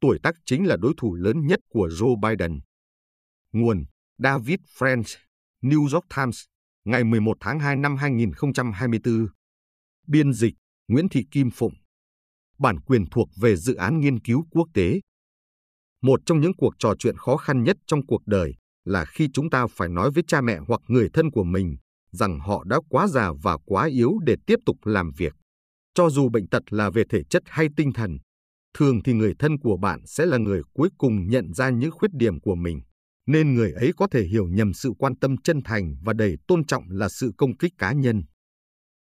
tuổi tác chính là đối thủ lớn nhất của Joe Biden. Nguồn David French, New York Times, ngày 11 tháng 2 năm 2024. Biên dịch Nguyễn Thị Kim Phụng. Bản quyền thuộc về dự án nghiên cứu quốc tế. Một trong những cuộc trò chuyện khó khăn nhất trong cuộc đời là khi chúng ta phải nói với cha mẹ hoặc người thân của mình rằng họ đã quá già và quá yếu để tiếp tục làm việc. Cho dù bệnh tật là về thể chất hay tinh thần, thường thì người thân của bạn sẽ là người cuối cùng nhận ra những khuyết điểm của mình, nên người ấy có thể hiểu nhầm sự quan tâm chân thành và đầy tôn trọng là sự công kích cá nhân.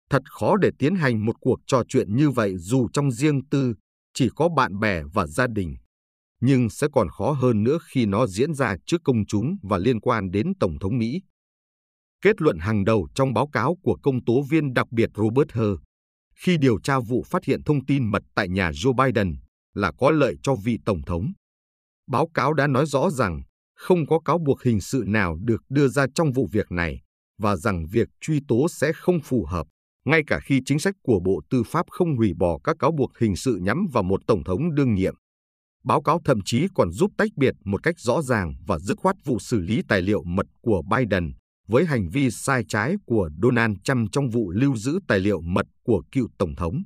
Thật khó để tiến hành một cuộc trò chuyện như vậy dù trong riêng tư, chỉ có bạn bè và gia đình. Nhưng sẽ còn khó hơn nữa khi nó diễn ra trước công chúng và liên quan đến Tổng thống Mỹ. Kết luận hàng đầu trong báo cáo của công tố viên đặc biệt Robert Hur khi điều tra vụ phát hiện thông tin mật tại nhà Joe Biden là có lợi cho vị Tổng thống. Báo cáo đã nói rõ rằng không có cáo buộc hình sự nào được đưa ra trong vụ việc này và rằng việc truy tố sẽ không phù hợp, ngay cả khi chính sách của Bộ Tư pháp không hủy bỏ các cáo buộc hình sự nhắm vào một Tổng thống đương nhiệm. Báo cáo thậm chí còn giúp tách biệt một cách rõ ràng và dứt khoát vụ xử lý tài liệu mật của Biden với hành vi sai trái của Donald Trump trong vụ lưu giữ tài liệu mật của cựu Tổng thống.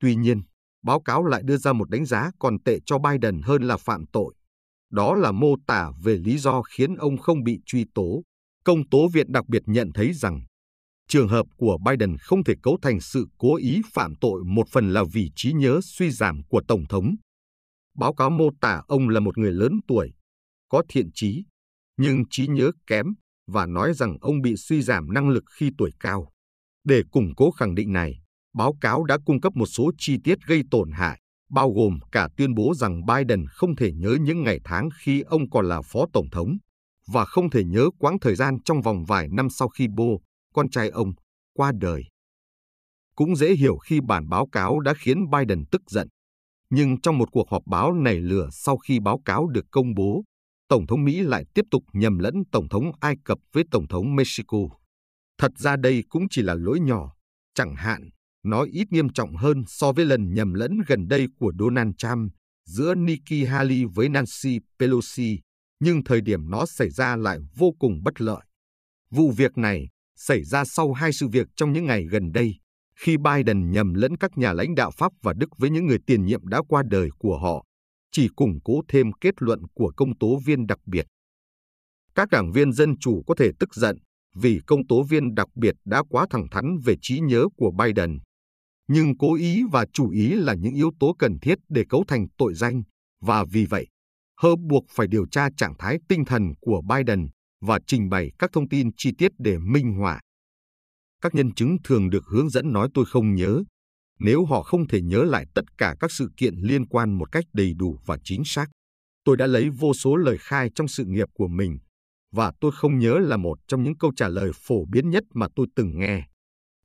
Tuy nhiên, báo cáo lại đưa ra một đánh giá còn tệ cho Biden hơn là phạm tội. Đó là mô tả về lý do khiến ông không bị truy tố. Công tố viện đặc biệt nhận thấy rằng trường hợp của Biden không thể cấu thành sự cố ý phạm tội một phần là vì trí nhớ suy giảm của Tổng thống. Báo cáo mô tả ông là một người lớn tuổi, có thiện trí, nhưng trí nhớ kém và nói rằng ông bị suy giảm năng lực khi tuổi cao. Để củng cố khẳng định này, báo cáo đã cung cấp một số chi tiết gây tổn hại, bao gồm cả tuyên bố rằng Biden không thể nhớ những ngày tháng khi ông còn là phó tổng thống và không thể nhớ quãng thời gian trong vòng vài năm sau khi Bo, con trai ông, qua đời. Cũng dễ hiểu khi bản báo cáo đã khiến Biden tức giận. Nhưng trong một cuộc họp báo nảy lửa sau khi báo cáo được công bố, Tổng thống Mỹ lại tiếp tục nhầm lẫn Tổng thống Ai Cập với Tổng thống Mexico. Thật ra đây cũng chỉ là lỗi nhỏ, chẳng hạn, nó ít nghiêm trọng hơn so với lần nhầm lẫn gần đây của Donald Trump giữa Nikki Haley với Nancy Pelosi, nhưng thời điểm nó xảy ra lại vô cùng bất lợi. Vụ việc này xảy ra sau hai sự việc trong những ngày gần đây, khi Biden nhầm lẫn các nhà lãnh đạo Pháp và Đức với những người tiền nhiệm đã qua đời của họ chỉ củng cố thêm kết luận của công tố viên đặc biệt. Các đảng viên Dân Chủ có thể tức giận vì công tố viên đặc biệt đã quá thẳng thắn về trí nhớ của Biden. Nhưng cố ý và chủ ý là những yếu tố cần thiết để cấu thành tội danh, và vì vậy, Hơ buộc phải điều tra trạng thái tinh thần của Biden và trình bày các thông tin chi tiết để minh họa. Các nhân chứng thường được hướng dẫn nói tôi không nhớ, nếu họ không thể nhớ lại tất cả các sự kiện liên quan một cách đầy đủ và chính xác. Tôi đã lấy vô số lời khai trong sự nghiệp của mình, và tôi không nhớ là một trong những câu trả lời phổ biến nhất mà tôi từng nghe.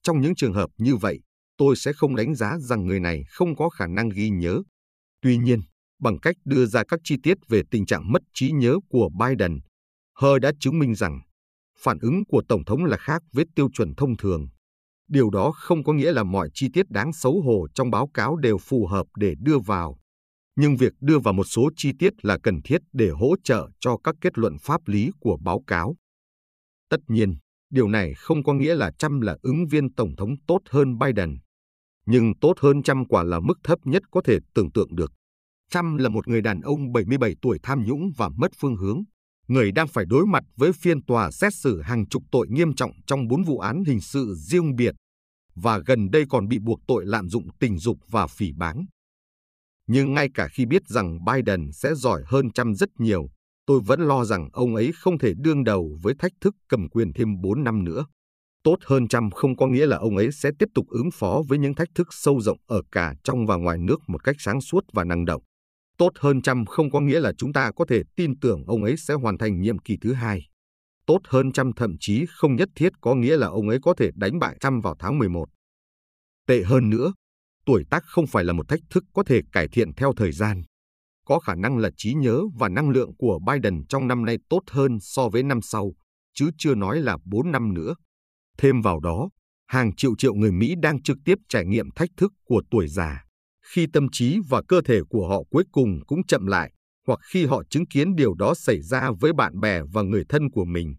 Trong những trường hợp như vậy, tôi sẽ không đánh giá rằng người này không có khả năng ghi nhớ. Tuy nhiên, bằng cách đưa ra các chi tiết về tình trạng mất trí nhớ của Biden, Hơ đã chứng minh rằng phản ứng của Tổng thống là khác với tiêu chuẩn thông thường. Điều đó không có nghĩa là mọi chi tiết đáng xấu hổ trong báo cáo đều phù hợp để đưa vào. Nhưng việc đưa vào một số chi tiết là cần thiết để hỗ trợ cho các kết luận pháp lý của báo cáo. Tất nhiên, điều này không có nghĩa là Trump là ứng viên tổng thống tốt hơn Biden. Nhưng tốt hơn Trump quả là mức thấp nhất có thể tưởng tượng được. Trump là một người đàn ông 77 tuổi tham nhũng và mất phương hướng, người đang phải đối mặt với phiên tòa xét xử hàng chục tội nghiêm trọng trong bốn vụ án hình sự riêng biệt và gần đây còn bị buộc tội lạm dụng tình dục và phỉ báng. Nhưng ngay cả khi biết rằng Biden sẽ giỏi hơn Trump rất nhiều, tôi vẫn lo rằng ông ấy không thể đương đầu với thách thức cầm quyền thêm 4 năm nữa. Tốt hơn trăm không có nghĩa là ông ấy sẽ tiếp tục ứng phó với những thách thức sâu rộng ở cả trong và ngoài nước một cách sáng suốt và năng động. Tốt hơn trăm không có nghĩa là chúng ta có thể tin tưởng ông ấy sẽ hoàn thành nhiệm kỳ thứ hai. Tốt hơn trăm thậm chí không nhất thiết có nghĩa là ông ấy có thể đánh bại trăm vào tháng 11. Tệ hơn nữa, tuổi tác không phải là một thách thức có thể cải thiện theo thời gian. Có khả năng là trí nhớ và năng lượng của Biden trong năm nay tốt hơn so với năm sau, chứ chưa nói là 4 năm nữa. Thêm vào đó, hàng triệu triệu người Mỹ đang trực tiếp trải nghiệm thách thức của tuổi già khi tâm trí và cơ thể của họ cuối cùng cũng chậm lại, hoặc khi họ chứng kiến điều đó xảy ra với bạn bè và người thân của mình.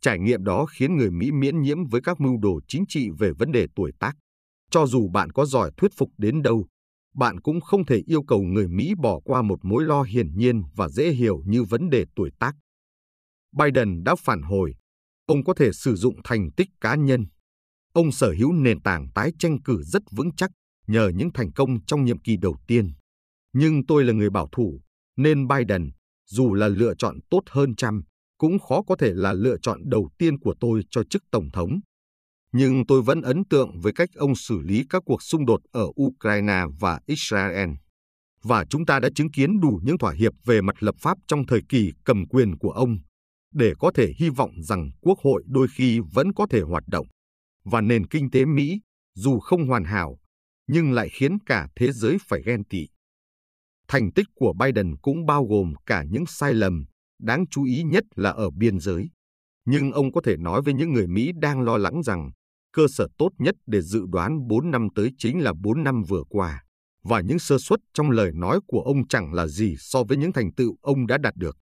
Trải nghiệm đó khiến người Mỹ miễn nhiễm với các mưu đồ chính trị về vấn đề tuổi tác. Cho dù bạn có giỏi thuyết phục đến đâu, bạn cũng không thể yêu cầu người Mỹ bỏ qua một mối lo hiển nhiên và dễ hiểu như vấn đề tuổi tác. Biden đã phản hồi, ông có thể sử dụng thành tích cá nhân. Ông sở hữu nền tảng tái tranh cử rất vững chắc nhờ những thành công trong nhiệm kỳ đầu tiên. Nhưng tôi là người bảo thủ, nên Biden, dù là lựa chọn tốt hơn Trump, cũng khó có thể là lựa chọn đầu tiên của tôi cho chức tổng thống. Nhưng tôi vẫn ấn tượng với cách ông xử lý các cuộc xung đột ở Ukraine và Israel. Và chúng ta đã chứng kiến đủ những thỏa hiệp về mặt lập pháp trong thời kỳ cầm quyền của ông, để có thể hy vọng rằng Quốc hội đôi khi vẫn có thể hoạt động. Và nền kinh tế Mỹ, dù không hoàn hảo, nhưng lại khiến cả thế giới phải ghen tị. Thành tích của Biden cũng bao gồm cả những sai lầm, đáng chú ý nhất là ở biên giới. Nhưng ông có thể nói với những người Mỹ đang lo lắng rằng cơ sở tốt nhất để dự đoán 4 năm tới chính là 4 năm vừa qua, và những sơ suất trong lời nói của ông chẳng là gì so với những thành tựu ông đã đạt được.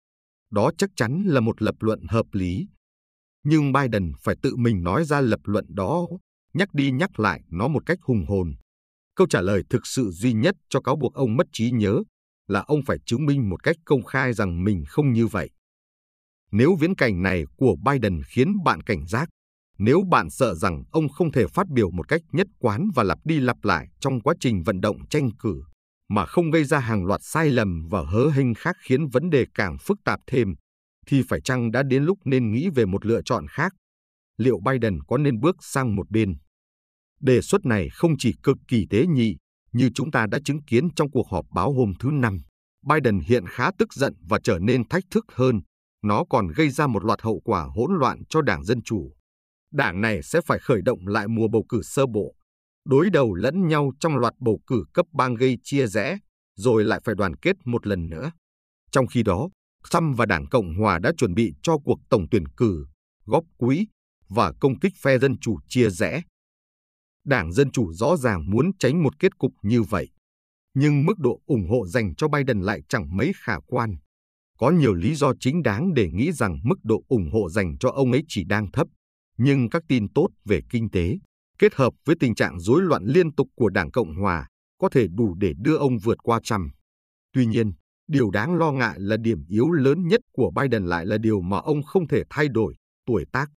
Đó chắc chắn là một lập luận hợp lý. Nhưng Biden phải tự mình nói ra lập luận đó, nhắc đi nhắc lại nó một cách hùng hồn. Câu trả lời thực sự duy nhất cho cáo buộc ông mất trí nhớ là ông phải chứng minh một cách công khai rằng mình không như vậy. Nếu viễn cảnh này của Biden khiến bạn cảnh giác, nếu bạn sợ rằng ông không thể phát biểu một cách nhất quán và lặp đi lặp lại trong quá trình vận động tranh cử, mà không gây ra hàng loạt sai lầm và hớ hênh khác khiến vấn đề càng phức tạp thêm, thì phải chăng đã đến lúc nên nghĩ về một lựa chọn khác? Liệu Biden có nên bước sang một bên? Đề xuất này không chỉ cực kỳ tế nhị, như chúng ta đã chứng kiến trong cuộc họp báo hôm thứ Năm. Biden hiện khá tức giận và trở nên thách thức hơn. Nó còn gây ra một loạt hậu quả hỗn loạn cho Đảng Dân Chủ. Đảng này sẽ phải khởi động lại mùa bầu cử sơ bộ, đối đầu lẫn nhau trong loạt bầu cử cấp bang gây chia rẽ, rồi lại phải đoàn kết một lần nữa. Trong khi đó, Trump và Đảng Cộng Hòa đã chuẩn bị cho cuộc tổng tuyển cử, góp quỹ và công kích phe Dân Chủ chia rẽ. Đảng Dân Chủ rõ ràng muốn tránh một kết cục như vậy. Nhưng mức độ ủng hộ dành cho Biden lại chẳng mấy khả quan. Có nhiều lý do chính đáng để nghĩ rằng mức độ ủng hộ dành cho ông ấy chỉ đang thấp. Nhưng các tin tốt về kinh tế, kết hợp với tình trạng rối loạn liên tục của Đảng Cộng Hòa, có thể đủ để đưa ông vượt qua Trump. Tuy nhiên, điều đáng lo ngại là điểm yếu lớn nhất của Biden lại là điều mà ông không thể thay đổi, tuổi tác.